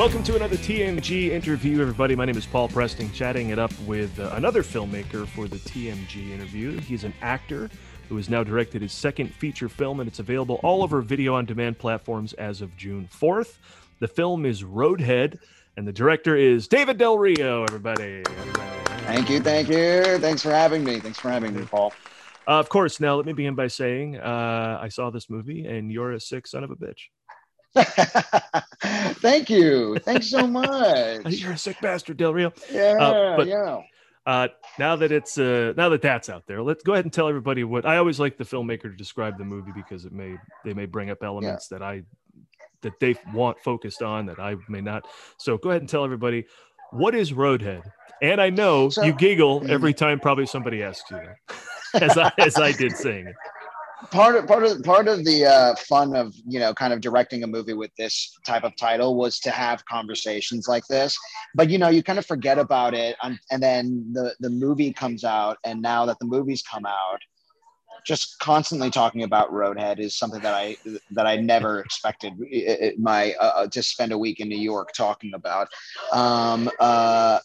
Welcome to another TMG interview, everybody. My name is Paul Preston, chatting it up with uh, another filmmaker for the TMG interview. He's an actor who has now directed his second feature film, and it's available all over video on demand platforms as of June 4th. The film is Roadhead, and the director is David Del Rio, everybody. everybody. Thank you, thank you. Thanks for having me. Thanks for having me, Paul. Uh, of course, now let me begin by saying uh, I saw this movie, and you're a sick son of a bitch. Thank you. Thanks so much. You're a sick bastard, Del Rio. Yeah, Uh, but- yeah. Uh, now that it's uh, now that that's out there, let's go ahead and tell everybody what I always like the filmmaker to describe the movie because it may they may bring up elements that I that they want focused on that I may not. So go ahead and tell everybody what is Roadhead. And I know So- you giggle every time probably somebody asks you that, as I as I did saying it. Part of part of part of the uh, fun of you know kind of directing a movie with this type of title was to have conversations like this. But you know you kind of forget about it, and, and then the the movie comes out, and now that the movie's come out, just constantly talking about Roadhead is something that I that I never expected my uh, uh, to spend a week in New York talking about. Um, uh,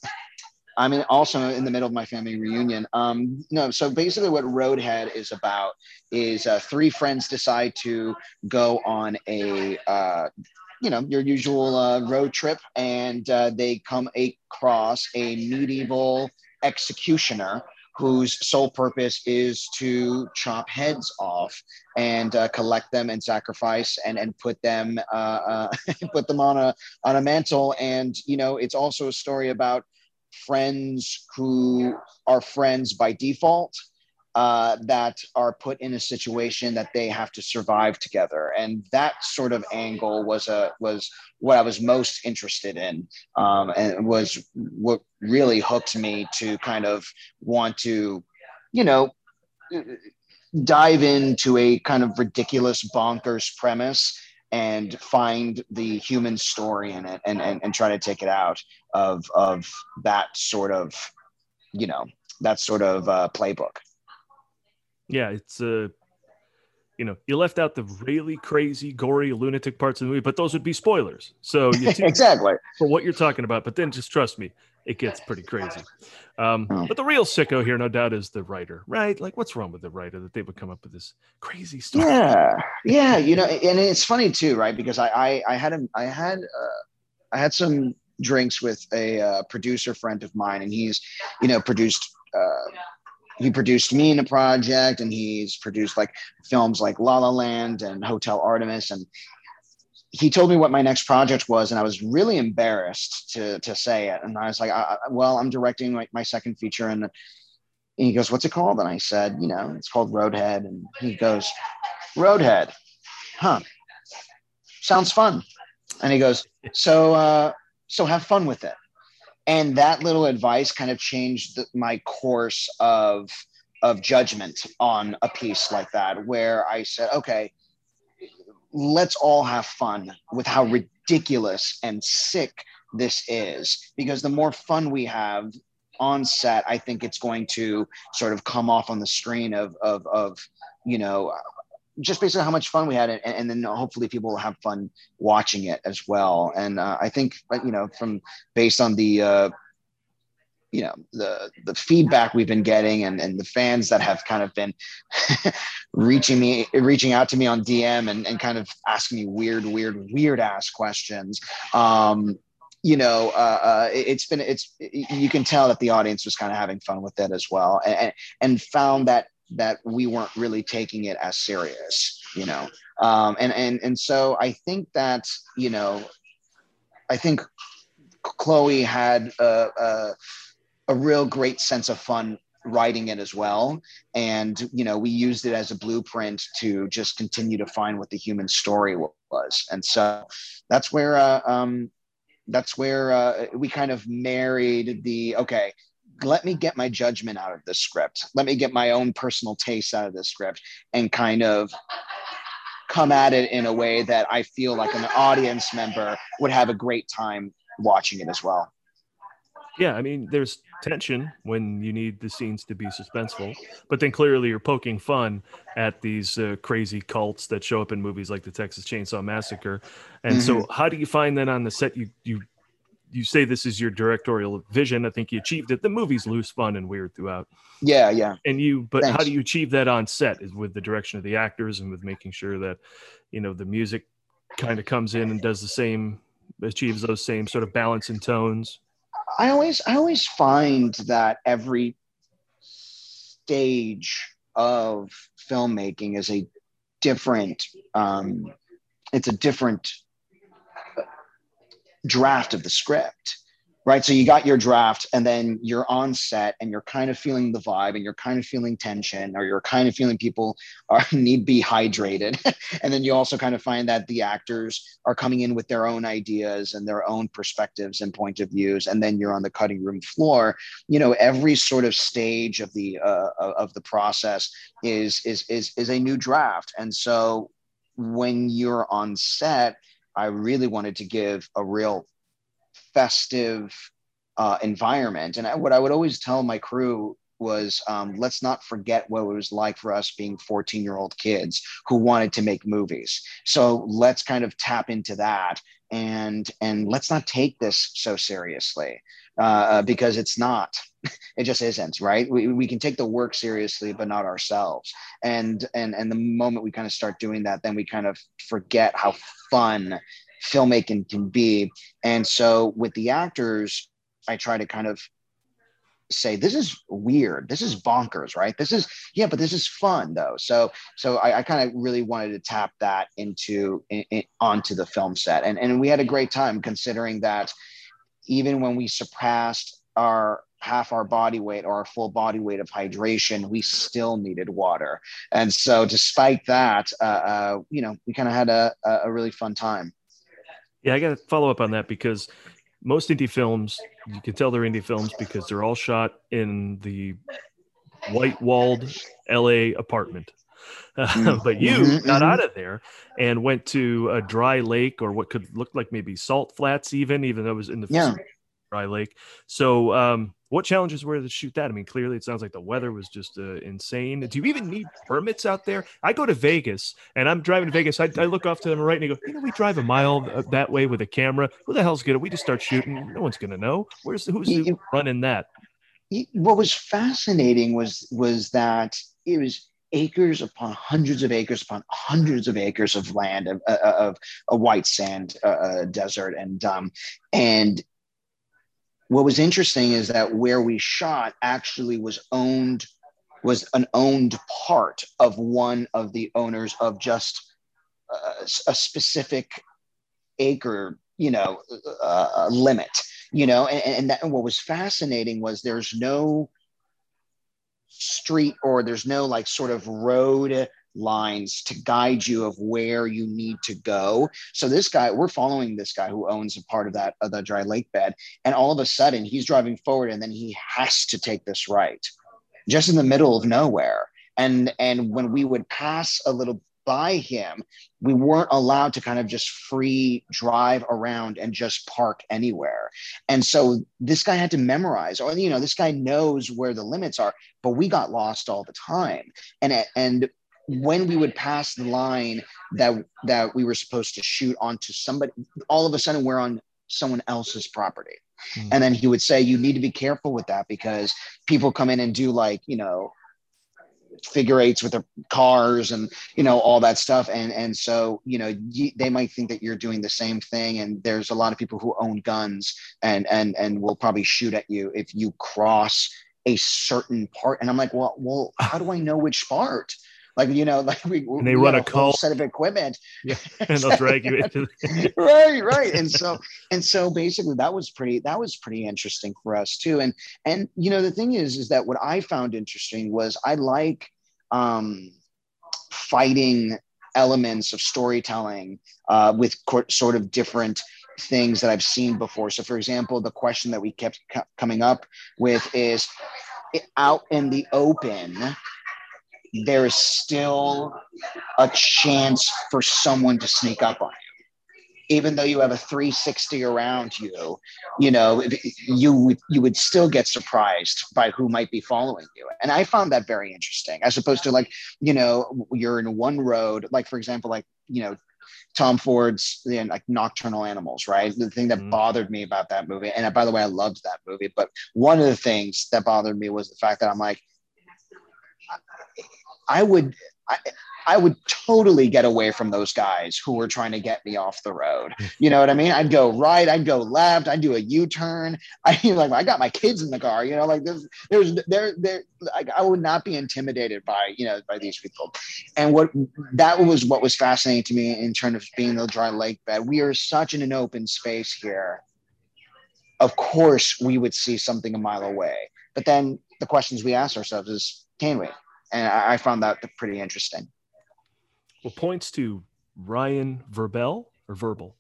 I'm in, also in the middle of my family reunion. Um, no, so basically, what Roadhead is about is uh, three friends decide to go on a uh, you know your usual uh, road trip, and uh, they come across a medieval executioner whose sole purpose is to chop heads off and uh, collect them and sacrifice and and put them uh, uh, put them on a on a mantle. And you know, it's also a story about friends who are friends by default uh, that are put in a situation that they have to survive together. And that sort of angle was a was what i was most interested in um, and was what really hooked me to kind of want to you know dive into a kind of ridiculous bonkers premise and find the human story in it and, and, and try to take it out of of that sort of you know that sort of uh, playbook. Yeah, it's uh you know, you left out the really crazy, gory, lunatic parts of the movie, but those would be spoilers. So you exactly. for what you're talking about, but then just trust me, it gets pretty crazy. Um, Oh. But the real sicko here, no doubt, is the writer, right? Like, what's wrong with the writer that they would come up with this crazy story? yeah yeah you know and it's funny too right because i i, I had a, i had uh, i had some drinks with a uh, producer friend of mine and he's you know produced uh, he produced me in a project and he's produced like films like La La Land and Hotel Artemis and he told me what my next project was and I was really embarrassed to to say it. And I was like I, well I'm directing like my second feature and he goes what's it called? And I said you know it's called Roadhead. And he goes Roadhead. Huh. Sounds fun. And he goes so uh so have fun with it. And that little advice kind of changed the, my course of of judgment on a piece like that where i said okay let's all have fun with how ridiculous and sick this is. Because the more fun we have on set i think it's going to sort of come off on the screen of of of you know just based on how much fun we had and, and then hopefully people will have fun watching it as well. And uh, i think uh, you know from based on the uh, you know the the feedback we've been getting and, and the fans that have kind of been reaching me reaching out to me on dm and, and kind of asking me weird weird weird ass questions. Um you know uh, uh it- it's been it's you can tell that the audience was kind of having fun with it as well and and found that that we weren't really taking it as serious you know. Um and and and so i think that you know i think chloe had a, a a real great sense of fun writing it as well. And you know we used it as a blueprint to just continue to find what the human story was. And so that's where uh, um that's where uh, we kind of married the okay let me get my judgment out of this script. Let me get my own personal taste out of this script and kind of come at it in a way that i feel like an audience member would have a great time watching it as well. Yeah, I mean, there's tension when you need the scenes to be suspenseful, but then clearly you're poking fun at these uh, crazy cults that show up in movies like the Texas Chainsaw Massacre. And mm-hmm. so, how do you find that on the set? You you you say this is your directorial vision. I think you achieved it. The movie's loose, fun, and weird throughout. Yeah, yeah. And you, but Thanks. how do you achieve that on set? Is with the direction of the actors and with making sure that you know the music kind of comes in and does the same, achieves those same sort of balance and tones. I always, I always find that every stage of filmmaking is a different. Um, it's a different draft of the script right? So you got your draft and then you're on set and you're kind of feeling the vibe and you're kind of feeling tension or you're kind of feeling people are need be hydrated. And then you also kind of find that the actors are coming in with their own ideas and their own perspectives and point of views. And then you're on the cutting room floor. You know every sort of stage of the uh, of the process is is is is a new draft. And so when you're on set I really wanted to give a real festive uh, environment. And I, what I would always tell my crew was um, let's not forget what it was like for us being 14 year old kids who wanted to make movies. So let's kind of tap into that and and let's not take this so seriously uh, because it's not it just isn't right we, we can take the work seriously but not ourselves and and and the moment we kind of start doing that then we kind of forget how fun filmmaking can be. And so with the actors i try to kind of say this is weird. This is bonkers right? This is yeah but this is fun though. So so i, I kind of really wanted to tap that into in, in, onto the film set. And and we had a great time considering that even when we surpassed our half our body weight or our full body weight of hydration, we still needed water. And so, despite that, uh, uh, you know, we kind of had a, a really fun time. Yeah, I got to follow up on that because most indie films, you can tell they're indie films because they're all shot in the white walled LA apartment. Mm-hmm. but you mm-hmm, got mm-hmm. out of there and went to a dry lake or what could look like maybe salt flats, even, even though it was in the yeah. dry lake. So, um, what challenges were to shoot that? I mean, clearly it sounds like the weather was just uh, insane. Do you even need permits out there? I go to Vegas and I'm driving to Vegas. I, I look off to them right and I go, you know, we drive a mile uh, that way with a camera. Who the hell's gonna? We just start shooting. No one's gonna know. Where's who's you, running that? What was fascinating was was that it was acres upon hundreds of acres upon hundreds of acres of land of, uh, of a white sand uh, uh, desert and um, and what was interesting is that where we shot actually was owned was an owned part of one of the owners of just a, a specific acre you know uh, limit you know and, and, that, and what was fascinating was there's no street or there's no like sort of road lines to guide you of where you need to go. So this guy, we're following this guy who owns a part of that of the dry lake bed, and all of a sudden he's driving forward, and then he has to take this right, just in the middle of nowhere. And and when we would pass a little by him, we weren't allowed to kind of just free drive around and just park anywhere. And so this guy had to memorize, or you know, this guy knows where the limits are, but we got lost all the time. And and when we would pass the line that that we were supposed to shoot onto somebody all of a sudden we're on someone else's property. Mm. and then he would say you need to be careful with that because people come in and do like you know figure eights with their cars and you know all that stuff. And and so you know you, they might think that you're doing the same thing. And there's a lot of people who own guns and and and will probably shoot at you if you cross a certain part. And i'm like well well how do i know which part like you know, like we and they we run a, a call. set of equipment, yeah, and they'll drag you into the- right, right, and so and so basically that was pretty that was pretty interesting for us too, and and you know the thing is is that what I found interesting was I like um, fighting elements of storytelling uh, with co- sort of different things that I've seen before. So, for example, the question that we kept coming up with is out in the open there is still a chance for someone to sneak up on you even though you have a 360 around you, you know, you would you would still get surprised by who might be following you. And I found that very interesting, as opposed to like, you know, you're in one road, like for example, like, you know, Tom Ford's you know, like Nocturnal Animals, right? The thing that mm-hmm. bothered me about that movie, and by the way, I loved that movie, but one of the things that bothered me was the fact that I'm like, I would, I, I would totally get away from those guys who were trying to get me off the road. You know what I mean? I'd go right, I'd go left, I'd do a U-turn. I like I got my kids in the car, you know, like there's there's there there like I would not be intimidated by, you know, by these people. And what that was what was fascinating to me in terms of being the dry lake bed. We are such in an open space here. Of course, we would see something a mile away. But then the questions we ask ourselves is, can we? And I, I found that pretty interesting. Well, points to Ryan Verbel or Verbal.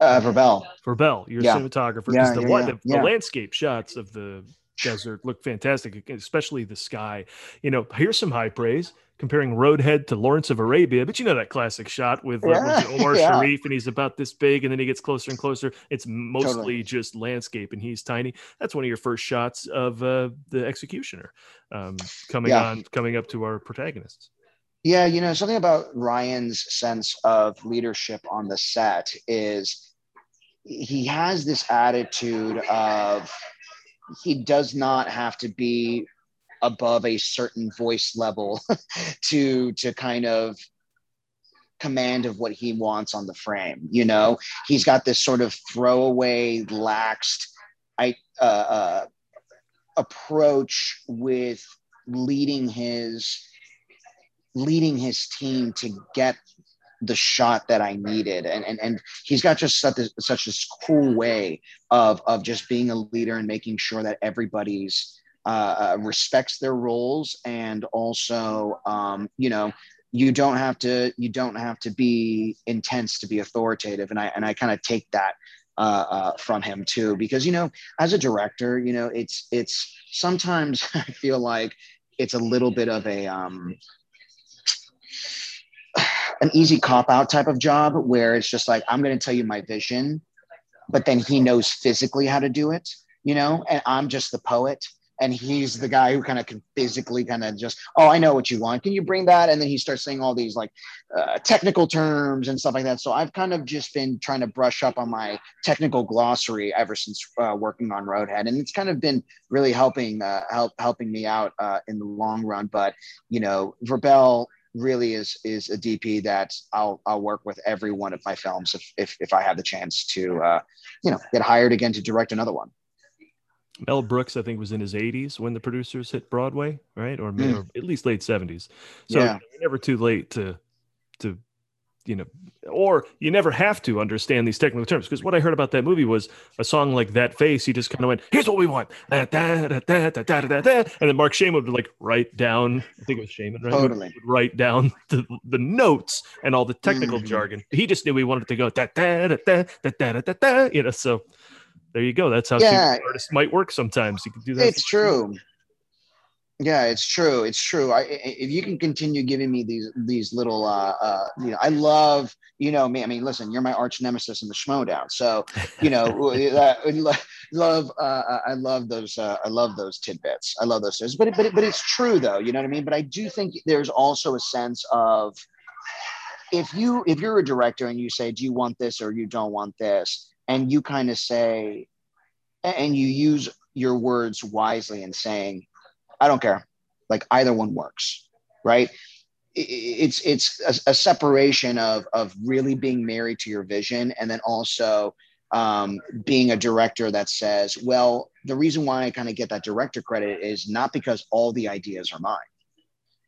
Uh, Verbel. Verbel, your yeah. cinematographer. Yeah, the, yeah, the, the landscape shots of the desert look fantastic, especially the sky. You know, here's some high praise comparing Roadhead to Lawrence of Arabia, but you know that classic shot with uh, Omar Sharif, and he's about this big, and then he gets closer and closer. It's mostly totally. just landscape, and he's tiny. That's one of your first shots of uh, the executioner um, coming on, coming up to our protagonists. Yeah, you know, something about Ryan's sense of leadership on the set is he has this attitude of he does not have to be above a certain voice level to to kind of command of what he wants on the frame you know he's got this sort of throwaway laxed i uh, uh, approach with leading his leading his team to get the shot that I needed. And, and, and he's got just such such this cool way of, of just being a leader and making sure that everybody's uh, uh, respects their roles. And also, um, you know, you don't have to, you don't have to be intense to be authoritative. And I, and I kind of take that uh, uh, from him too, because, you know, as a director, you know, it's, it's sometimes I feel like it's a little bit of a, um, an easy cop out type of job where it's just like i'm going to tell you my vision but then he knows physically how to do it you know and i'm just the poet and he's the guy who kind of can physically kind of just oh i know what you want. Can you bring that? And then he starts saying all these like uh, technical terms and stuff like that. So i've kind of just been trying to brush up on my technical glossary ever since uh, working on roadhead. And it's kind of been really helping uh, help helping me out uh, in the long run. But you know verbel really is is a DP that I'll I'll work with every one of my films if if, if I have the chance to uh, you know get hired again to direct another one. Mel Brooks, I think, was in his 80s when the producers hit Broadway, right, or, mm. or at least late 70s. So yeah. never too late to to you know, or you never have to understand these technical terms. Because what I heard about that movie was a song like That Face, he just kind of went, here's what we want. and then Marc Shaiman would like write down, I think it was Shaiman, right? Totally. Write down the, the notes and all the technical mm-hmm. jargon. He just knew we wanted to go, da, da, da, da, da, da, da, da, you know, so there you go. That's how yeah. artists might work sometimes. You can do that. It's true. Yeah, it's true. It's true. I, if you can continue giving me these these little, uh, uh, you know, I love, you know, me. I mean, listen, you're my arch nemesis in the Schmoedown. So, you know, uh, love. Uh, I love those. Uh, I love those tidbits. I love those. things. But but but it's true though. You know what I mean. But I do think there's also a sense of if you if you're a director and you say, do you want this or you don't want this, and you kind of say, and you use your words wisely in saying I don't care. Like either one works, right? It's it's a, a separation of of really being married to your vision, and then also um, being a director that says, well, the reason why I kind of get that director credit is not because all the ideas are mine.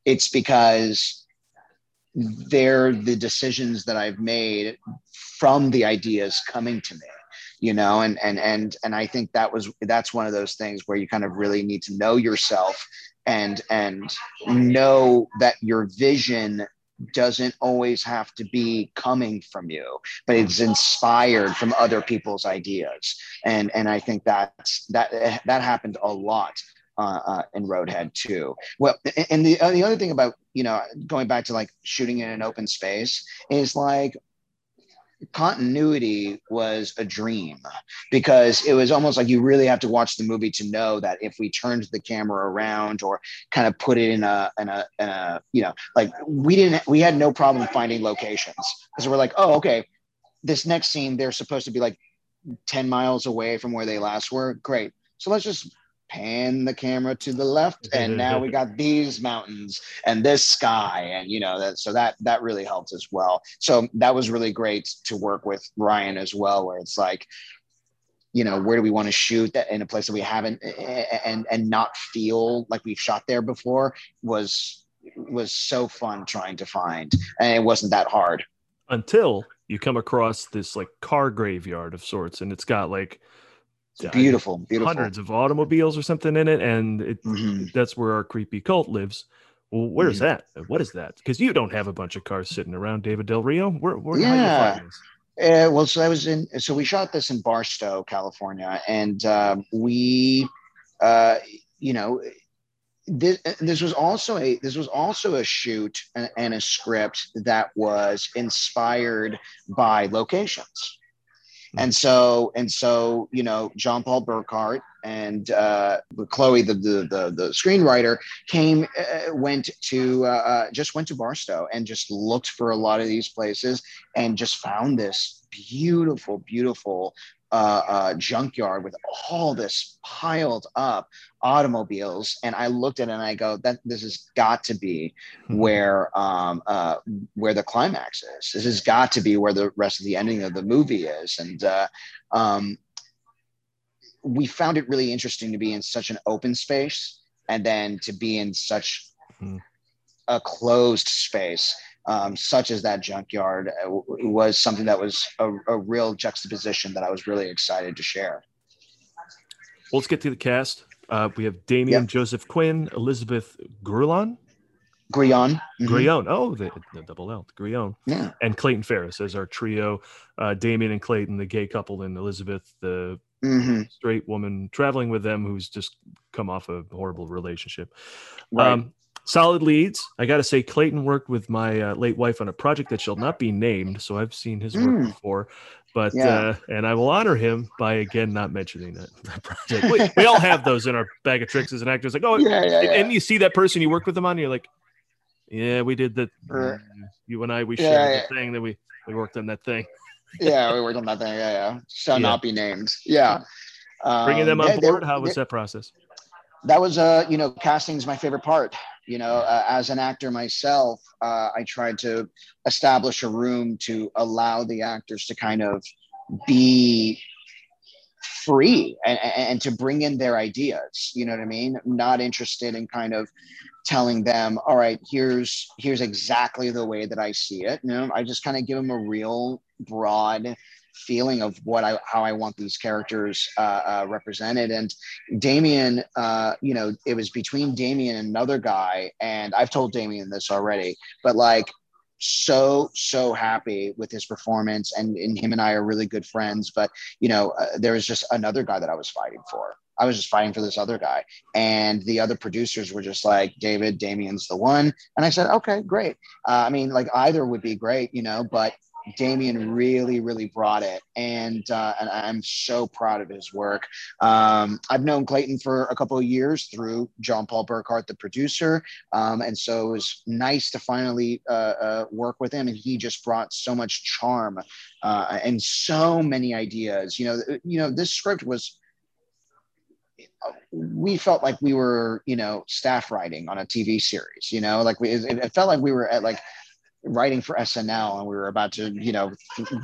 It's because they're the decisions that I've made from the ideas coming to me you know and and and and i think that was that's one of those things where you kind of really need to know yourself and and know that your vision doesn't always have to be coming from you but it's inspired from other people's ideas. And and i think that's that that happened a lot uh, uh, in roadhead too. Well and the, uh, the other thing about you know going back to like shooting in an open space is like continuity was a dream because it was almost like you really have to watch the movie to know that if we turned the camera around or kind of put it in a in a, in a you know like we didn't we had no problem finding locations. Because we're like oh okay this next scene they're supposed to be like 10 miles away from where they last were. Great. So let's just pan the camera to the left and now we got these mountains and this sky and you know that so that that really helped as well. So that was really great to work with ryan as well where it's like you know where do we want to shoot that in a place that we haven't and and not feel like we've shot there before was was so fun trying to find and it wasn't that hard. Until you come across this like car graveyard of sorts and it's got like beautiful, beautiful. Hundreds of automobiles or something in it, and it, mm-hmm. that's where our creepy cult lives. Well, where's mm-hmm. that? What is that? Because you don't have a bunch of cars sitting around, David Del Rio. Where, where yeah. Uh, well, so I was in. So we shot this in Barstow, California, and uh, we, uh, you know, this, this was also a this was also a shoot and, and a script that was inspired by locations and so and so you know Jean Paul Burkhart and uh, Chloe the, the, the the screenwriter came uh, went to uh, uh, just went to Barstow and just looked for a lot of these places and just found this beautiful beautiful uh, uh, junkyard with all this piled up automobiles, and I looked at it and I go, "That this has got to be mm-hmm. where um, uh, where the climax is. This has got to be where the rest of the ending of the movie is." And uh, um, we found it really interesting to be in such an open space, and then to be in such mm-hmm. a closed space um, such as that junkyard uh, was something that was a, a, real juxtaposition that I was really excited to share. Well, let's get to the cast. Uh, we have Damien yep. Joseph Quinn, Elizabeth Grillon. Grion. Mm-hmm. Grion. Oh, the, the, double L. Grion. Yeah. And Clayton Farris as our trio. Uh, Damien and Clayton, the gay couple, and Elizabeth, the mm-hmm. straight woman traveling with them who's just come off a horrible relationship. Right. Um, solid leads. I got to say, Clayton worked with my uh, late wife on a project that shall not be named, so I've seen his work mm. before. But yeah. uh, and I will honor him by again not mentioning that, that project. We, we, all have those in our bag of tricks as an actor. It's like, oh, yeah, yeah, and, you see that person you work with them on, you're like, yeah, we did that. Uh, you and I, we shared the thing that we we worked on that thing. yeah, we worked on that thing. Yeah, yeah. Shall not be named. Yeah. Bringing them um, on board. How was that process? That was, uh, you know, casting is my favorite part you know uh, as an actor myself uh, i tried to establish a room to allow the actors to kind of be free and, and to bring in their ideas you know what i mean? I'm not interested in kind of telling them all right here's here's exactly the way that i see it. You know i just kind of give them a real broad feeling of what I how I want these characters uh, uh, represented. And Damien, uh, you know, it was between Damien and another guy, and I've told Damien this already, but like so so happy with his performance and, and him and i are really good friends but you know uh, there was just another guy that i was fighting for. I was just fighting for this other guy. And the other producers were just like david damien's the one. And i said okay great. Uh, i mean like either would be great you know but Damien really, really brought it, and uh, and I'm so proud of his work. Um, I've known Clayton for a couple of years through John Paul Burkhart, the producer, um, and so it was nice to finally uh, uh, work with him. And he just brought so much charm uh, and so many ideas. You know, you know, this script was we felt like we were, you know, staff writing on a TV series, you know, like we, it, it felt like we were at like writing for SNL and we were about to, you know,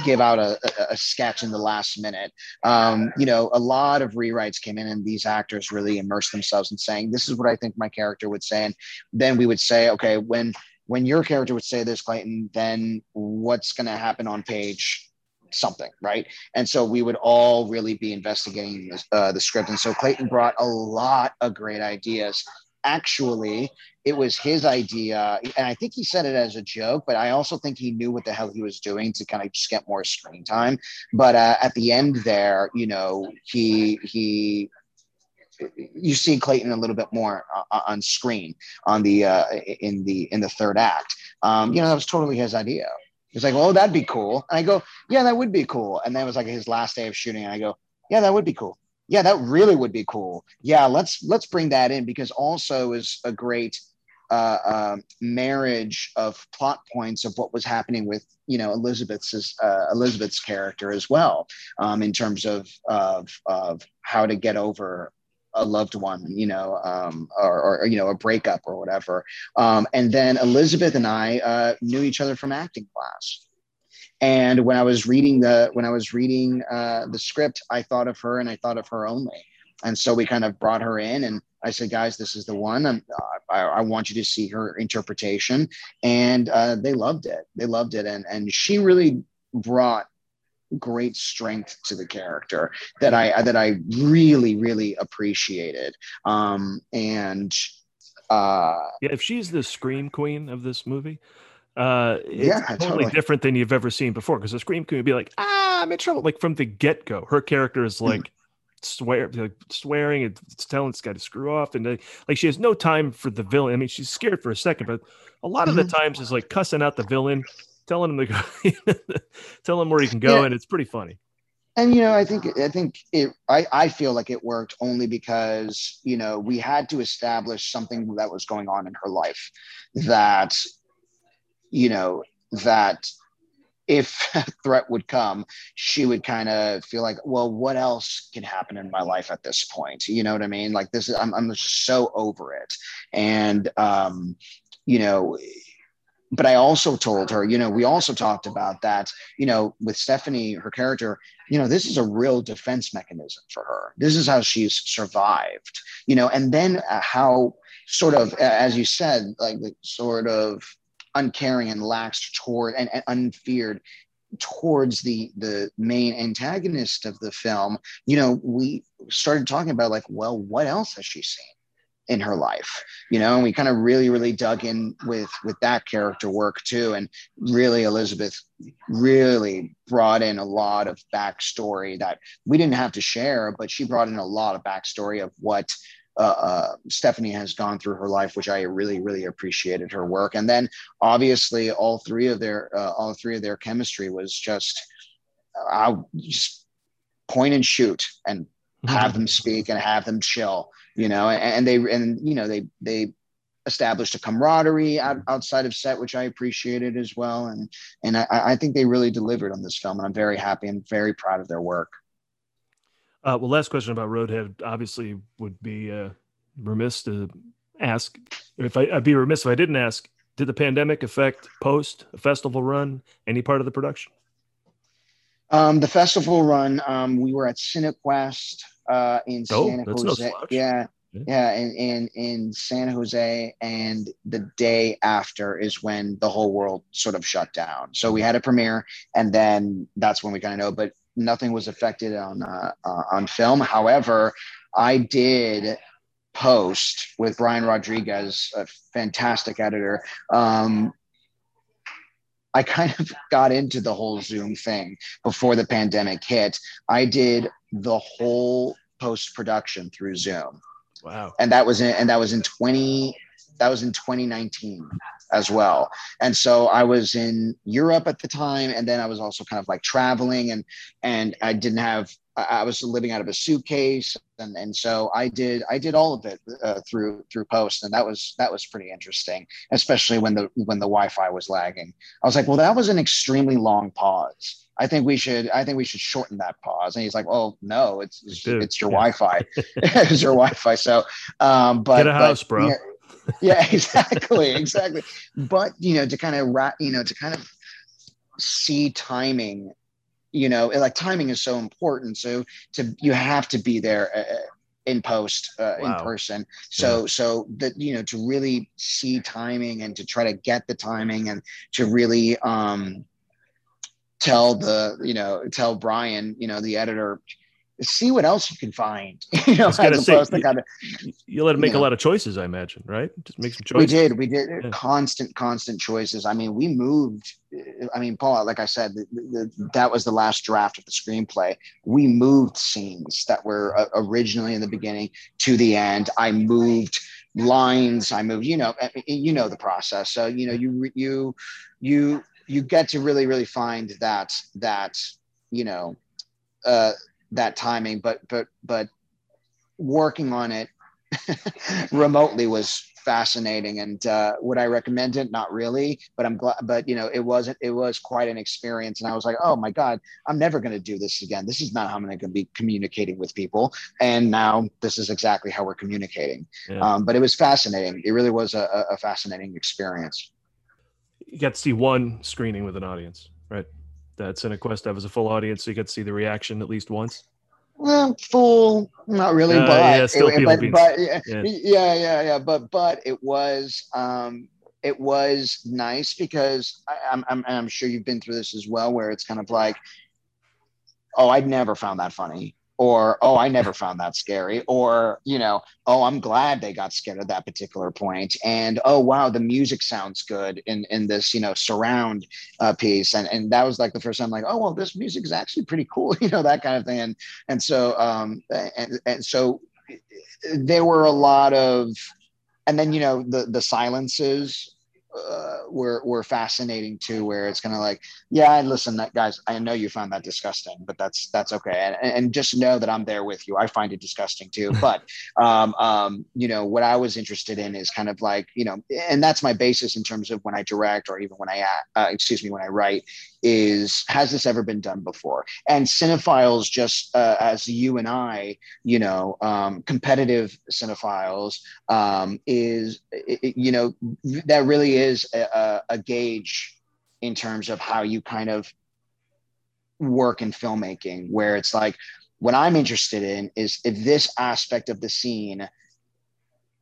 give out a, a, sketch in the last minute. Um, you know, a lot of rewrites came in and these actors really immersed themselves in saying, this is what I think my character would say. And then we would say, okay, when, when your character would say this, Clayton, then what's going to happen on page something, right? And so we would all really be investigating uh, the script. And so Clayton brought a lot of great ideas actually it was his idea and i think he said it as a joke but i also think he knew what the hell he was doing to kind of just get more screen time but uh, at the end there you know he he you see Clayton a little bit more uh, on screen on the uh, in the in the third act. Um, you know, that was totally his idea. He's like, "Oh, that'd be cool." And I go, "Yeah, that would be cool." And then it was like his last day of shooting, and I go, "Yeah, that would be cool. Yeah, that really would be cool. Yeah, let's let's bring that in because also is a great uh, uh, marriage of plot points of what was happening with you know Elizabeth's uh, Elizabeth's character as well um, in terms of, of of how to get over a loved one, you know, um, or, or, you know a breakup or whatever. Um, and then Elizabeth and I uh, knew each other from acting class. And when I was reading the when I was reading uh, the script, I thought of her and I thought of her only. And so we kind of brought her in, and I said, "Guys, this is the one. Uh, I, I, want you to see her interpretation." And uh, they loved it. They loved it, and and she really brought great strength to the character that I that I really really appreciated. Um, and uh, yeah, if she's the scream queen of this movie, uh, it's Yeah, totally, totally. different than you've ever seen before. Because the scream queen would be like, ah, I'm in trouble. Like from the get go, her character is Mm-hmm. like swear, like swearing and it's telling this guy to screw off, and uh, like she has no time for the villain. I mean, she's scared for a second, but a lot of Mm-hmm. the times is like cussing out the villain, telling him to go, tell him where he can go, Yeah. and it's pretty funny. and you know i think i think it I, I feel like it worked only because you know we had to establish something that was going on in her life that you know that if a threat would come she would kind of feel like well what else can happen in my life at this point? You know what i mean? Like this is i'm, I'm just so over it. And um you know but I also told her, you know, we also talked about that, you know, with Stephanie, her character, you know, this is a real defense mechanism for her. This is how she's survived, you know, and then uh, how sort of, as you said, like the sort of uncaring and lax toward and, and unfeared towards the the main antagonist of the film you know we started talking about like well what else has she seen in her life? You know and we kind of really really dug in with with that character work too. And really elizabeth really brought in a lot of backstory that we didn't have to share but she brought in a lot of backstory of what uh, uh, Stephanie has gone through her life, which I really, really appreciated her work. And then obviously, all three of their, uh, all three of their chemistry was just, I just point and shoot and have them speak and have them chill, you know, and, and they, and you know, they, they established a camaraderie out, outside of set, which I appreciated as well. And, and I, I think they really delivered on this film, and I'm very happy and very proud of their work. Uh, well, last question about Roadhead obviously would be uh, remiss to ask. If I, I'd be remiss if I didn't ask. Did the pandemic affect post a festival run any part of the production? Um, the festival run, um, we were at Cinequest uh, in Oh, San that's no Jose. yeah, Yeah. yeah, in, in in San Jose, and the day after is when the whole world sort of shut down. So we had a premiere, and then that's when we kind of know. But nothing was affected on uh, uh, on film. However, I did post with Brian Rodriguez, a fantastic editor. Um, I kind of got into the whole Zoom thing before the pandemic hit. I did the whole post production through Zoom, Wow. and that was in and that was in twenty that was in 2019 as well. And so I was in Europe at the time, and then I was also kind of like traveling, and and I didn't have I was living out of a suitcase, and and so I did I did all of it uh, through through post, and that was that was pretty interesting, especially when the when the Wi-Fi was lagging. I was like, well, that was an extremely long pause. I think we should I think we should shorten that pause. And he's like, well, no, it's it's, it's your yeah. Wi-Fi, it's your Wi-Fi. So, um, but Get a but, house, bro. yeah, yeah, exactly, exactly. But you know, to kind of you know, to kind of see timing, you know, like timing is so important. So to you have to be there uh, in post uh, Wow. in person. So so that you know to really see timing and to try to get the timing and to really um tell the you know tell Brian, you know, the editor. See what else you can find, you know, was say, you- kind of You let him make you a lot of choices, I imagine, right? Just make some choices. We did. We did Yeah. constant, constant choices. I mean, we moved. I mean, Paul, like I said, the, the, that was the last draft of the screenplay. We moved scenes that were uh, originally in the beginning to the end. I moved lines. I moved. You know, you know the process. So you know, you you you you get to really really find that that you know uh, that timing, but but but working on it remotely was fascinating. And uh, would i recommend it? Not really but i'm glad but you know it wasn't it was quite an experience. And i was like oh my god i'm never going to do this again. This is not how i'm going to be communicating with people. And now this is exactly how we're communicating. Yeah. um, but it was fascinating. It really was a, a fascinating experience. You got to see one screening with an audience right that Cinequest that was a full audience, so you got to see the reaction at least once. Well, full, not really, uh, but, yeah, still it, but, but yeah, yeah, yeah, yeah, but but it was um, it was nice because I, I'm, I'm I'm sure you've been through this as well, where it's kind of like, oh, I'd never found that funny, or oh i never found that scary or you know oh i'm glad they got scared at that particular point and oh wow the music sounds good in in this you know surround uh, piece and and that was like the first time like oh well this music is actually pretty cool you know that kind of thing and and so um and, and so there were a lot of and then you know the the silences uh, were were fascinating too. Where it's kind of like, yeah, listen, that guys, I know you found that disgusting, but that's that's okay, and, and just know that I'm there with you. I find it disgusting too, but um, um, you know what I was interested in is kind of like you know, and that's my basis in terms of when I direct or even when I uh, excuse me when I write is has this ever been done before? And cinephiles, just uh, as you and I, you know, um, competitive cinephiles, um, is it, you know that really is a, a gauge in terms of how you kind of work in filmmaking, where it's like what I'm interested in is if this aspect of the scene,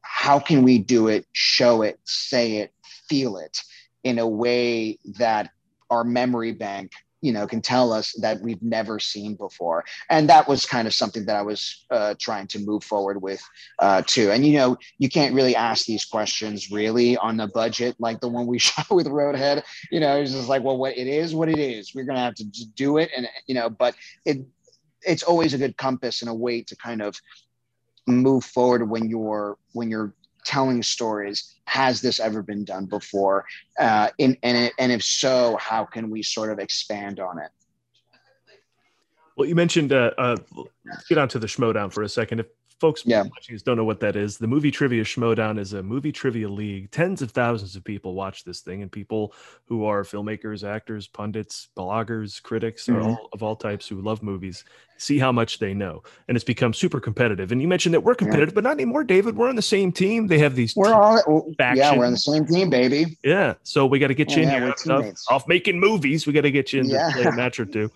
how can we do it, show it, say it, feel it in a way that our memory bank you know can tell us that we've never seen before. And that was kind of something that i was uh, trying to move forward with uh, too. And you know you can't really ask these questions really on a budget like the one we shot with roadhead. You know it's just like well what it is what it is. We're gonna have to do it and you know but it it's always a good compass and a way to kind of move forward when you're when you're telling stories has this ever been done before? Uh, in, and, and if so how can we sort of expand on it? Well you mentioned uh, uh, get onto the schmoedown for a second. If folks yeah. watching don't know what that is, the Movie Trivia Schmoedown is a movie trivia league. Tens of thousands of people watch this thing, and people who are filmmakers, actors, pundits, bloggers, critics, mm-hmm. all, of all types who love movies see how much they know, and it's become super competitive. And you mentioned that we're competitive, yeah. but not anymore, David. We're on the same team. They have these. We're all yeah, we're on the same team, baby. Yeah, so we got to get you yeah, in here. Off making movies, we got to get you in yeah. to play a match or two.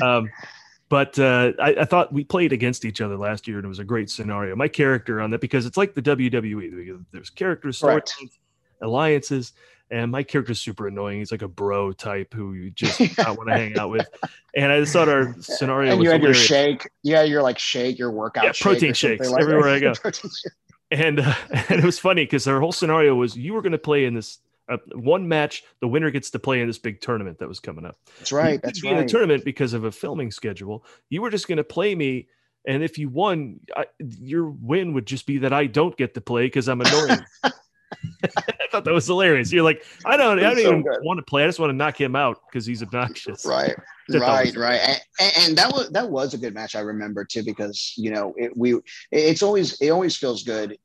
Um, but uh, I, I, thought we played against each other last year, and it was a great scenario. My character on that because it's like the WWE. There's characters, story alliances, and my character's super annoying. He's like a bro type who you just not want to hang out with. And I just thought our scenario. Was And you had hilarious. your shake, yeah, you're like shake, your workout, yeah, protein shakes like everywhere I go. and uh, and it was funny because our whole scenario was you were going to play in this uh, one match, the winner gets to play in this big tournament that was coming up. That's right. that's right. In a tournament because of a filming schedule, you were just going to play me, and if you won, I, your win would just be that I don't get to play because I'm annoying. I thought that was hilarious. You're like, I don't, I don't so even good. want to play. I just want to knock him out because he's obnoxious. Right, right, right. And, and, that was that was a good match. I remember too because you know it, we. It's always it always feels good.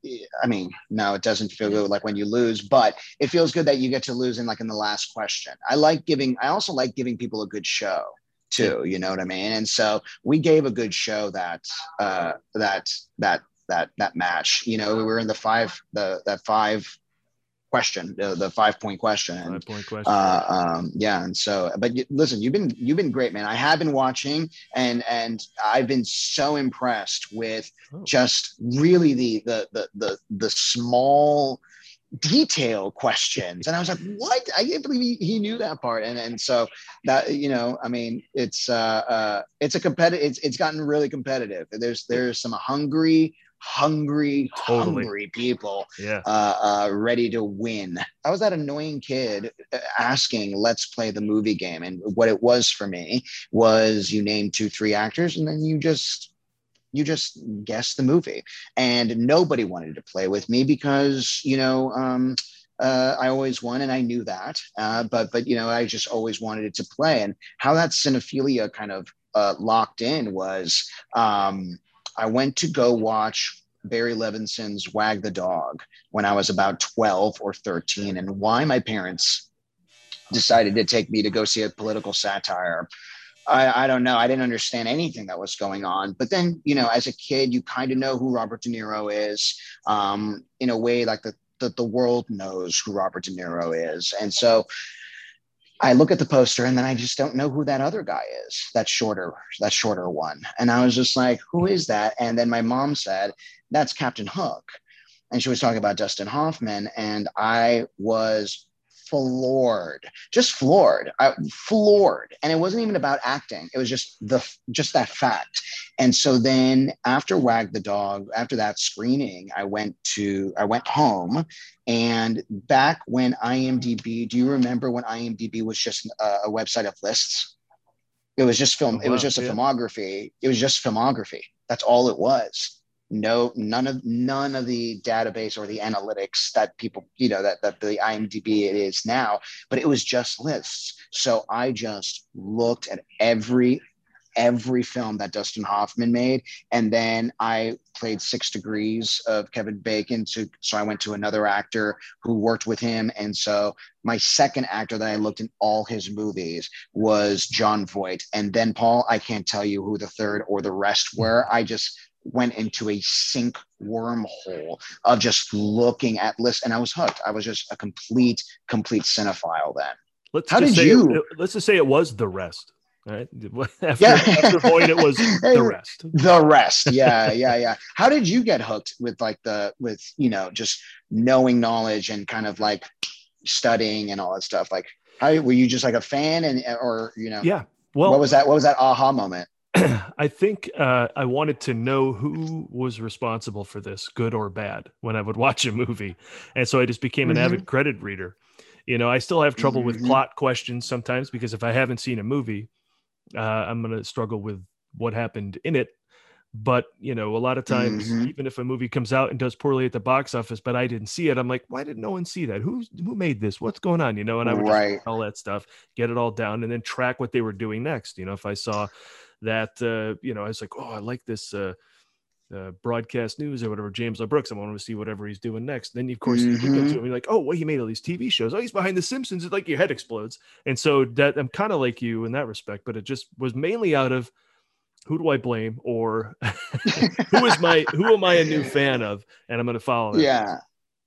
I mean, no, it doesn't feel good like when you lose, but it feels good that you get to lose in like in the last question. I like giving. I also like giving people a good show too. You know what I mean? And so we gave a good show that uh, that that that that match. You know, we were in the five the that five question, the, the five point question. And, five point question. Uh, um, yeah, and so, but you, listen, you've been you've been great, man. I have been watching, and and I've been so impressed with oh. just really the the the the, the small detail questions and i was like what i can't believe he, he knew that part and and so that you know i mean it's uh uh it's a competitive it's, it's gotten really competitive there's there's some hungry hungry, totally. hungry people yeah. uh, uh, ready to win. I was that annoying kid uh, asking, let's play the movie game. And what it was for me was you name two, three actors, and then you just you just guess the movie. And nobody wanted to play with me because, you know, um, uh, I always won, and I knew that. Uh, but but you know, I just always wanted it to play. And how that cinephilia kind of uh, locked in was um, I went to go watch Barry Levinson's Wag the Dog when I was about 12 or 13, and why my parents decided to take me to go see a political satire. I, I, don't know. I didn't understand anything that was going on. But then, you know, as a kid, you kind of know who Robert De Niro is um, in a way like the, the, the world knows who Robert De Niro is. And so I look at the poster and then I just don't know who that other guy is, that shorter, that shorter one. And I was just like, who is that? And then my mom said, that's Captain Hook. And she was talking about Dustin Hoffman. And I was floored, just floored, I, floored. And it wasn't even about acting. It was just the, just that fact. And so then after Wag the Dog, after that screening, I went to, I went home and back when IMDb, do you remember when IMDb was just a, a website of lists? It was just film. Oh, wow. It was just a yeah. filmography. It was just filmography. That's all it was no none of none of the database or the analytics that people you know that that the imdb it is now but it was just lists. So i just looked at every every film that dustin hoffman made and then i played six degrees of kevin bacon to so i went to another actor who worked with him and so my second actor that i looked in all his movies was jon voight and then paul i can't tell you who the third or the rest were. I just went into a sink wormhole of just looking at lists and I was hooked. I was just a complete, complete cinephile then. Let's How did you? It, let's just say it was the rest. Right. After, yeah. after it was the rest. The rest. Yeah. Yeah. Yeah. How did you get hooked with like the, with, you know, just knowing knowledge and kind of like studying and all that stuff? Like, how were you just like a fan and, or, you know, yeah. Well, what was that? What was that aha moment? I think uh, I wanted to know who was responsible for this, good or bad, when I would watch a movie, and so I just became an mm-hmm. avid credit reader. You know, I still have trouble mm-hmm. with plot questions sometimes because if I haven't seen a movie, uh, I'm going to struggle with what happened in it. But you know, a lot of times, mm-hmm. even if a movie comes out and does poorly at the box office, but I didn't see it, I'm like, why did no one see that? Who who made this? What's going on? You know, and I would right. all that stuff, get it all down, and then track what they were doing next. You know, if I saw that uh, you know I was like, oh, I like this. Uh, uh, broadcast news or whatever, James L. Brooks. I want to see whatever he's doing next. Then, of course, mm-hmm. you get to him, you're like, oh, well, he made all these TV shows. Oh, he's behind The Simpsons. It's like your head explodes. And so that I'm kind of like you in that respect, but it just was mainly out of who do I blame or who is my who am I a new fan of, and I'm going to follow. That. Yeah,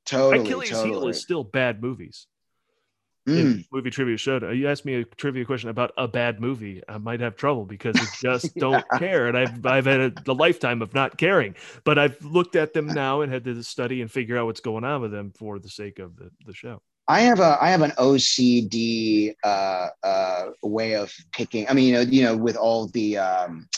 totally. Achilles totally. Heel is still bad movies mm. movie trivia showed. You asked me a trivia question about a bad movie. I might have trouble because I just yeah. don't care, and I've I've had a, a, lifetime of not caring. But I've looked at them now and had to study and figure out what's going on with them for the sake of the, the show. I have a I have an OCD uh, uh, way of picking. I mean, you know, you know, with all the um,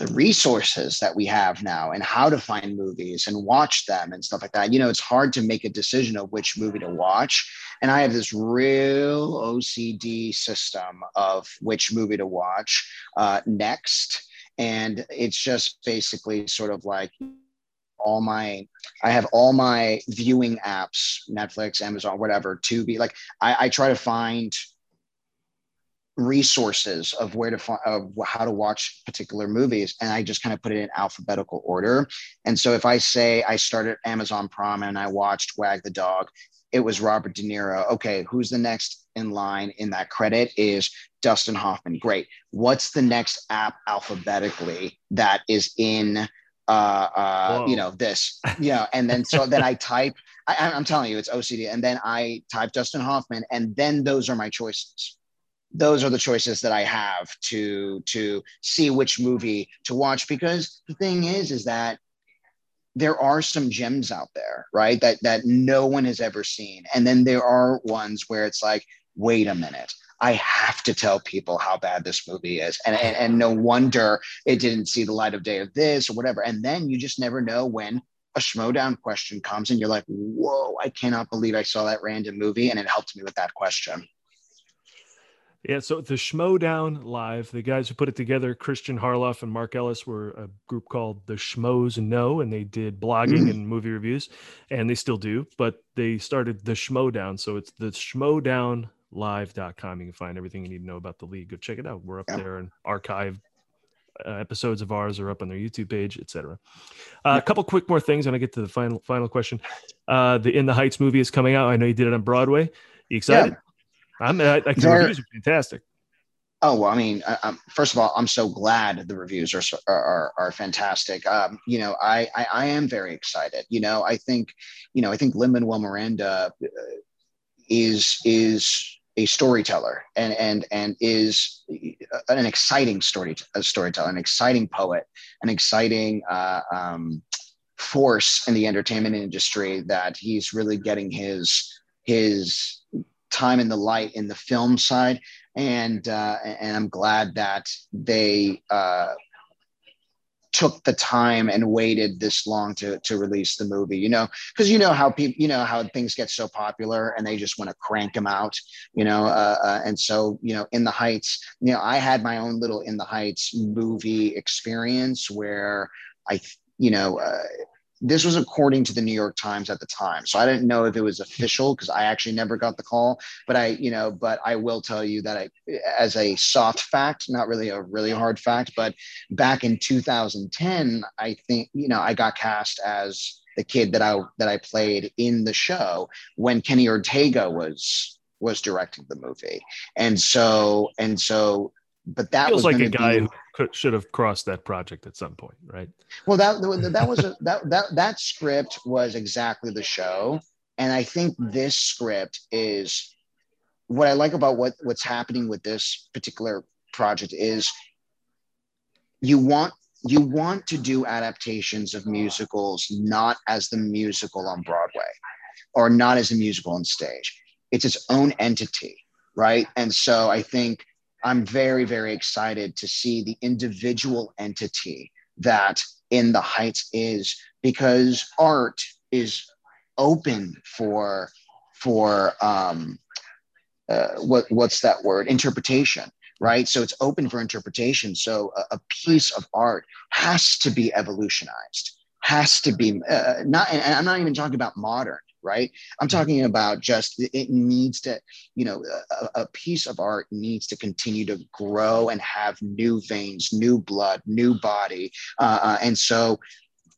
the resources that we have now and how to find movies and watch them and stuff like that. You know, it's hard to make a decision of which movie to watch. And I have this real OCD system of which movie to watch uh, next. And it's just basically sort of like all my i have all my viewing apps netflix amazon whatever to be like I, I try to find resources of where to find of how to watch particular movies and i just kind of put it in alphabetical order. And so if i say i started amazon prime and i watched wag the dog it was robert de niro. Okay who's the next in line in that credit is dustin hoffman. Great. What's the next app alphabetically that is in uh, uh, you know this? You know, and then so then i type I, i'm telling you it's ocd and then i type dustin hoffman and then those are my choices those are the choices that I have to to see which movie to watch because the thing is is that there are some gems out there right that that no one has ever seen. And then there are ones where it's like wait a minute I have to tell people how bad this movie is. And and, and no wonder it didn't see the light of day of this or whatever. And then you just never know when a schmoedown question comes and you're like whoa I cannot believe I saw that random movie and it helped me with that question Yeah, so the Schmoedown Live, the guys who put it together, Christian Harloff and Mark Ellis, were a group called the Schmoes Know, and they did blogging mm. and movie reviews, and they still do. But they started the Schmoedown, so it's the Schmoedownlive.com. You can find everything you need to know about the league. Go check it out. We're up yeah. there, and archive uh, episodes of ours are up on their YouTube page, etc. Uh, a couple quick more things, and I get to the final final question. Uh, the In the Heights movie is coming out. I know you did it on Broadway. You excited? Yeah. I'm. I, I the reviews are fantastic. Oh well, I mean, I, first of all, I'm so glad the reviews are are are fantastic. Um, you know, I, I, I am very excited. You know, I think, you know, I think Lin Manuel Miranda uh, is is a storyteller and and and is an exciting story a storyteller, an exciting poet, an exciting uh, um, force in the entertainment industry. That he's really getting his his time in the light in the film side, and uh, and I'm glad that they uh, took the time and waited this long to to release the movie. You know, because you know how people, you know how things get so popular and they just want to crank them out. You know, uh, uh, and so you know, In the Heights. You know, I had my own little In the Heights movie experience where I, you know, uh, this was according to the New York Times at the time. So I didn't know if it was official because I actually never got the call. But I, you know, but I will tell you that I, as a soft fact, not really a really hard fact, but back in 2010, I think, you know, I got cast as the kid that I that I played in the show when Kenny Ortega was was directing the movie. And so and so but that feels like a guy be, who could, should have crossed that project at some point, right? Well, that that was a, that that that script was exactly the show, and I think this script is what I like about what what's happening with this particular project is you want you want to do adaptations of musicals not as the musical on Broadway or not as a musical on stage. It's its own entity, right? And so I think I'm very, very excited to see the individual entity that In the Heights is because art is open for for um, uh, what what's that word? Interpretation right? So it's open for interpretation. So a, a piece of art has to be evolutionized has to be uh, not and i'm not even talking about modern right? I'm mm-hmm. talking about just it needs to you know a, a, piece of art needs to continue to grow and have new veins new blood new body. Uh, uh and so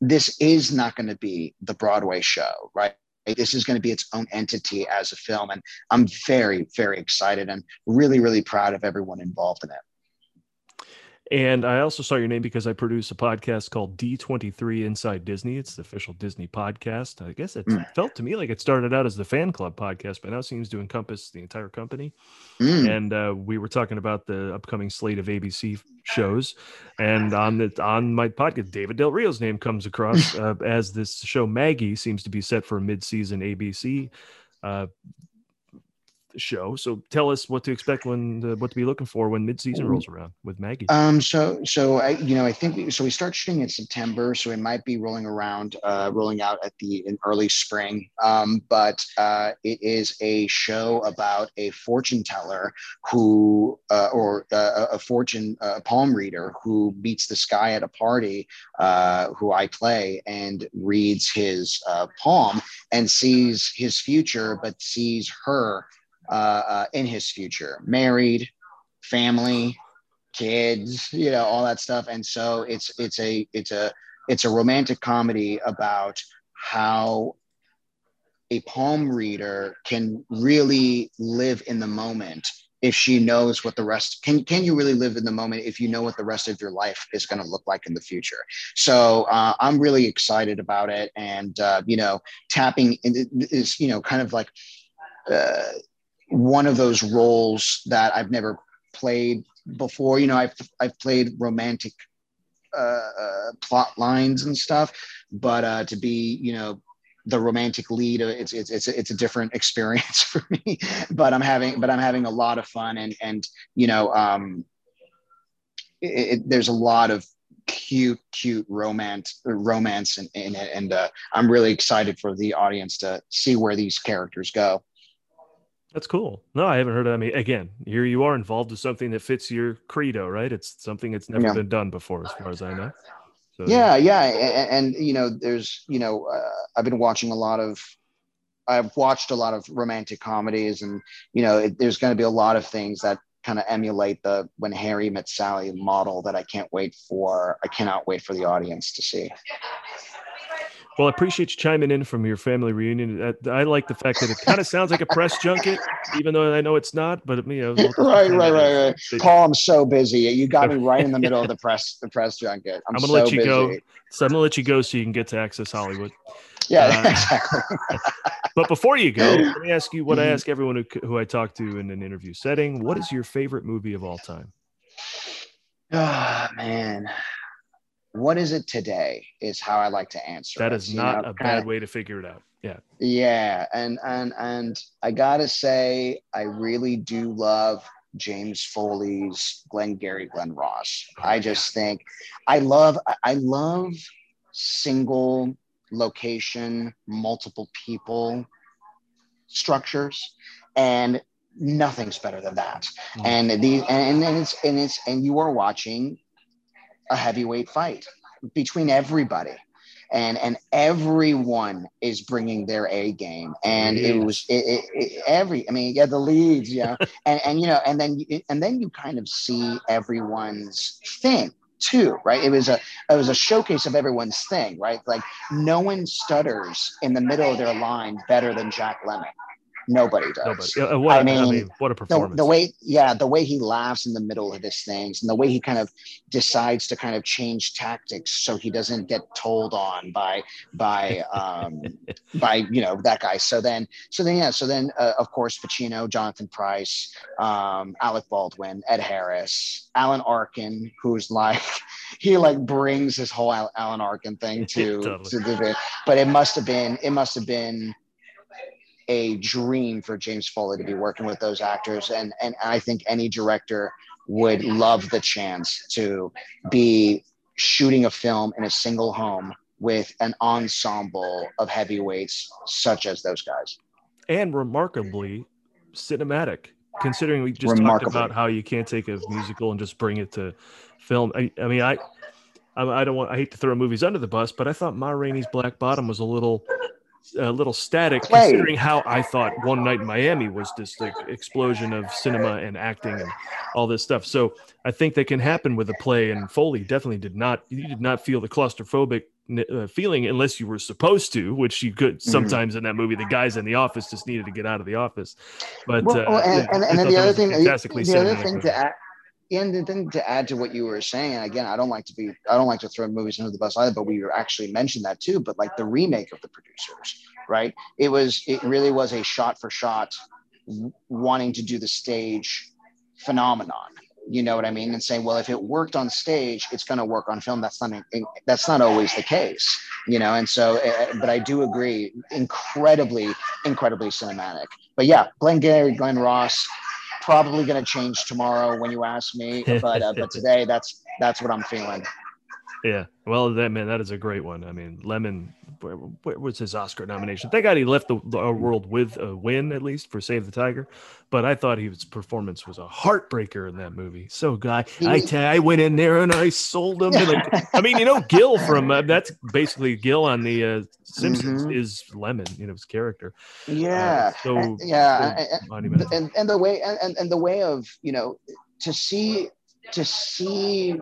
this is not going to be the broadway show right? This is going to be its own entity as a film and i'm very very excited and really really proud of everyone involved in it and I also saw your name because I produce a podcast called D23 Inside Disney. It's the official Disney podcast. I guess it mm. felt to me like it started out as the fan club podcast, but now seems to encompass the entire company. Mm. And uh, we were talking about the upcoming slate of ABC shows. And on the on my podcast, David Del Rio's name comes across uh, as this show Maggie seems to be set for a mid-season ABC uh, show. So tell us what to expect when what to be looking for when midseason rolls around with Maggie. Um, so so I you know I think we, so we start shooting in September, so it might be rolling around, uh, rolling out at the in early spring. Um, but uh, it is a show about a fortune teller who uh, or uh, a fortune uh, palm reader who meets this guy at a party uh, who I play and reads his uh, palm and sees his future, but sees her uh, uh, in his future, married, family, kids, you know, all that stuff. And so it's it's a it's a it's a romantic comedy about how a palm reader can really live in the moment if she knows what the rest can can you really live in the moment if you know what the rest of your life is going to look like in the future? So uh, i'm really excited about it. And uh, you know tapping is you know kind of like uh, one of those roles that I've never played before. You know, I've I've played romantic uh, uh, plot lines and stuff, but uh, to be you know the romantic lead, uh, it's it's it's it's a different experience for me. but I'm having but I'm having a lot of fun and and you know um, it, it, there's a lot of cute cute romance romance in it and uh, i'm really excited for the audience to see where these characters go That's cool. No, I haven't heard of. I mean, again, here you are involved with something that fits your credo, right? It's something that's never yeah. been done before, as far as I know. So, yeah, yeah, and, and, you know, there's, you know, uh, I've been watching a lot of, I've watched a lot of romantic comedies, and you know, it, there's going to be a lot of things that kind of emulate the when Harry met Sally model that I can't wait for. I cannot wait for the audience to see. Well, I appreciate you chiming in from your family reunion. I, like the fact that it kind of sounds like a press junket, even though I know it's not. But you know, right, right, right, right. Paul, I'm so busy. You got me right in the middle of the press, the press junket. I'm, I'm gonna so let you busy. go. So I'm gonna let you go so you can get to Access Hollywood. Yeah, uh, exactly. but before you go, let me ask you what I mm-hmm. ask everyone who, who I talk to in an interview setting. What is your favorite movie of all time? Oh man, what is it today is how I like to answer. That is not know, a bad way to figure it out. Yeah. Yeah. And and and I gotta say, I really do love James Foley's Glengarry Glen Ross. Oh, I just think I love I love single location, multiple people structures. And nothing's better than that. Mm-hmm. And these and, and it's and it's and you are watching a heavyweight fight between everybody and and everyone is bringing their A game, and it was it, it, it, every. I mean, yeah, the leads, yeah, and and you know, and then and then you kind of see everyone's thing too, right? It was a it was a showcase of everyone's thing, right? Like no one stutters in the middle of their line better than Jack Lemmon. Nobody does. Nobody. What, I, mean, I mean, what a performance. The, the, way, yeah, the way he laughs in the middle of his things and the way he kind of decides to kind of change tactics so he doesn't get told on by, by, um, by, you know, that guy. So then, so then, yeah. So then, uh, of course, Pacino, Jonathan Pryce, um, Alec Baldwin, Ed Harris, Alan Arkin, who's like, he like brings his whole Alan Arkin thing to, totally. to the, but it must have been, it must have been, a dream for James Foley to be working with those actors. And, and I think any director would love the chance to be shooting a film in a single home with an ensemble of heavyweights such as those guys. And remarkably cinematic, considering we just talked about how you can't take a musical and just bring it to film. I, I mean, I, I don't want, I hate to throw movies under the bus, but I thought Ma Rainey's Black Bottom was a little a little static considering how I thought One Night in Miami was just like explosion of cinema and acting and all this stuff. So I think that can happen with a play. And Foley definitely did not. You did not feel the claustrophobic uh, feeling unless you were supposed to, which you could mm-hmm. sometimes mm-hmm. in that movie. The guys in the office just needed to get out of the office. But well, uh, and, and, and then the other thing, the other thing to add, and then to add to what you were saying, again, I don't like to be, I don't like to throw movies under the bus either, but we actually mentioned that too. But like the remake of the producers, right? It was, it really was a shot for shot wanting to do the stage phenomenon. You know what I mean? And saying, well, if it worked on stage, it's going to work on film. That's not that's not always the case, you know. And so, eh, eh, but I do agree, incredibly, incredibly cinematic. But yeah, Glengarry Glen Ross, probably going to change tomorrow when you ask me, but uh, but today that's that's what I'm feeling. Yeah, well, that man, that is a great one. I mean, Lemmon, where, where was his Oscar nomination? Thank God he left the, the world with a win at least for Save the Tiger. But I thought his performance was a heartbreaker in that movie. So, guy, I I went in there and I sold him. Like, I mean, you know, Gil from uh, that's basically Gil on the uh, Simpsons mm-hmm. is Lemmon, you know, his character. Yeah. Uh, so and, yeah, so and, and, and the way and, and the way of you know to see to see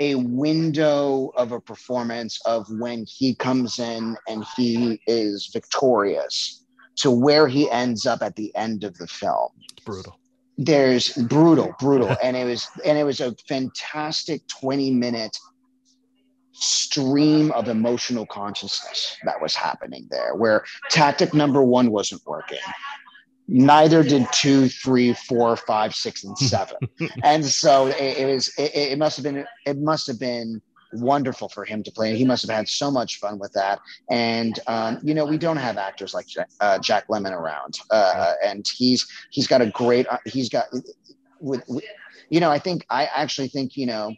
a window of a performance of when he comes in and he is victorious to where he ends up at the end of the film. It's brutal. There's brutal, brutal. and it was and it was a fantastic 20 minute stream of emotional consciousness that was happening there where tactic number one wasn't working neither did two, three, four, five, six, and seven. and so it, it was. It, it, must have been. It must have been wonderful for him to play. He must have had so much fun with that. And um, you know, we don't have actors like Jack, uh, Jack Lemmon around, uh, and he's he's got a great. Uh, he's got with, with, you know. I think I actually think you know.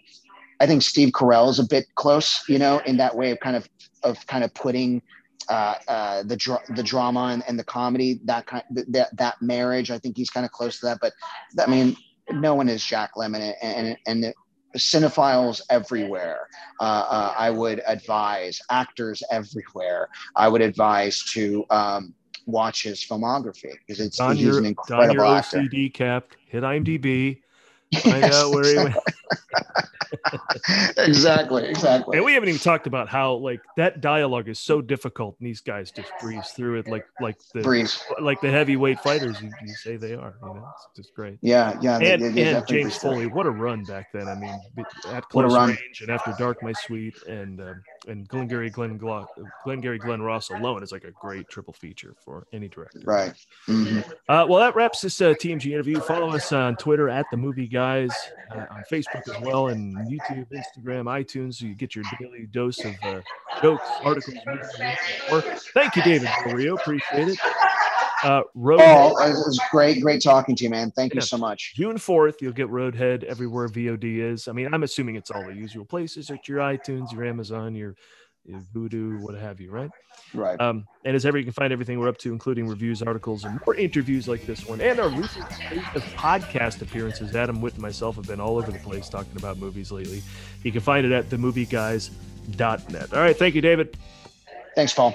I think Steve Carell is a bit close, you know, in that way of kind of of kind of putting uh, uh, the dra- the drama and, and the comedy that kind that that marriage. I think he's kind of close to that. But I mean, no one is Jack Lemmon, and and, and cinephiles everywhere. Uh, uh, I would advise actors everywhere. I would advise to um, watch his filmography because it's on he's your, an incredible on your actor. OCD cap, hit IMDb, find Yes, out where he went. exactly, exactly. And we haven't even talked about how like that dialogue is so difficult, and these guys just breeze through it like like the Breeze. like the heavyweight fighters you, you say they are. You know, it's just great. Yeah, yeah. they- And, they- they and James. Foley, what a run back then! I mean, at close range and after dark, my sweet, and um, and Glengarry Glenn Glo- Glengarry Glen Ross alone is like a great triple feature for any director. Right. Mhm. Uh, well, that wraps this uh, TMG interview. Follow us on Twitter at the Movie Guys, uh, on Facebook as well, and YouTube, Instagram, iTunes. So you get your daily dose of uh, jokes, articles, movies, and more. Thank you, David Rio. Appreciate it. Uh, Roadhead, Oh, it was great, great talking to you, man. Thank you Yeah. so much. June 4th, you'll get Roadhead everywhere VOD is. I mean, I'm assuming it's all the usual places at your iTunes, your Amazon, your Vudu, what have you, right? Right. Um, and as ever, you can find everything we're up to, including reviews, articles, and more interviews like this one, and our recent of podcast appearances. Adam Witt and myself have been all over the place talking about movies lately. You can find it at themovieguys.net. All right, thank you, David. Thanks, Paul.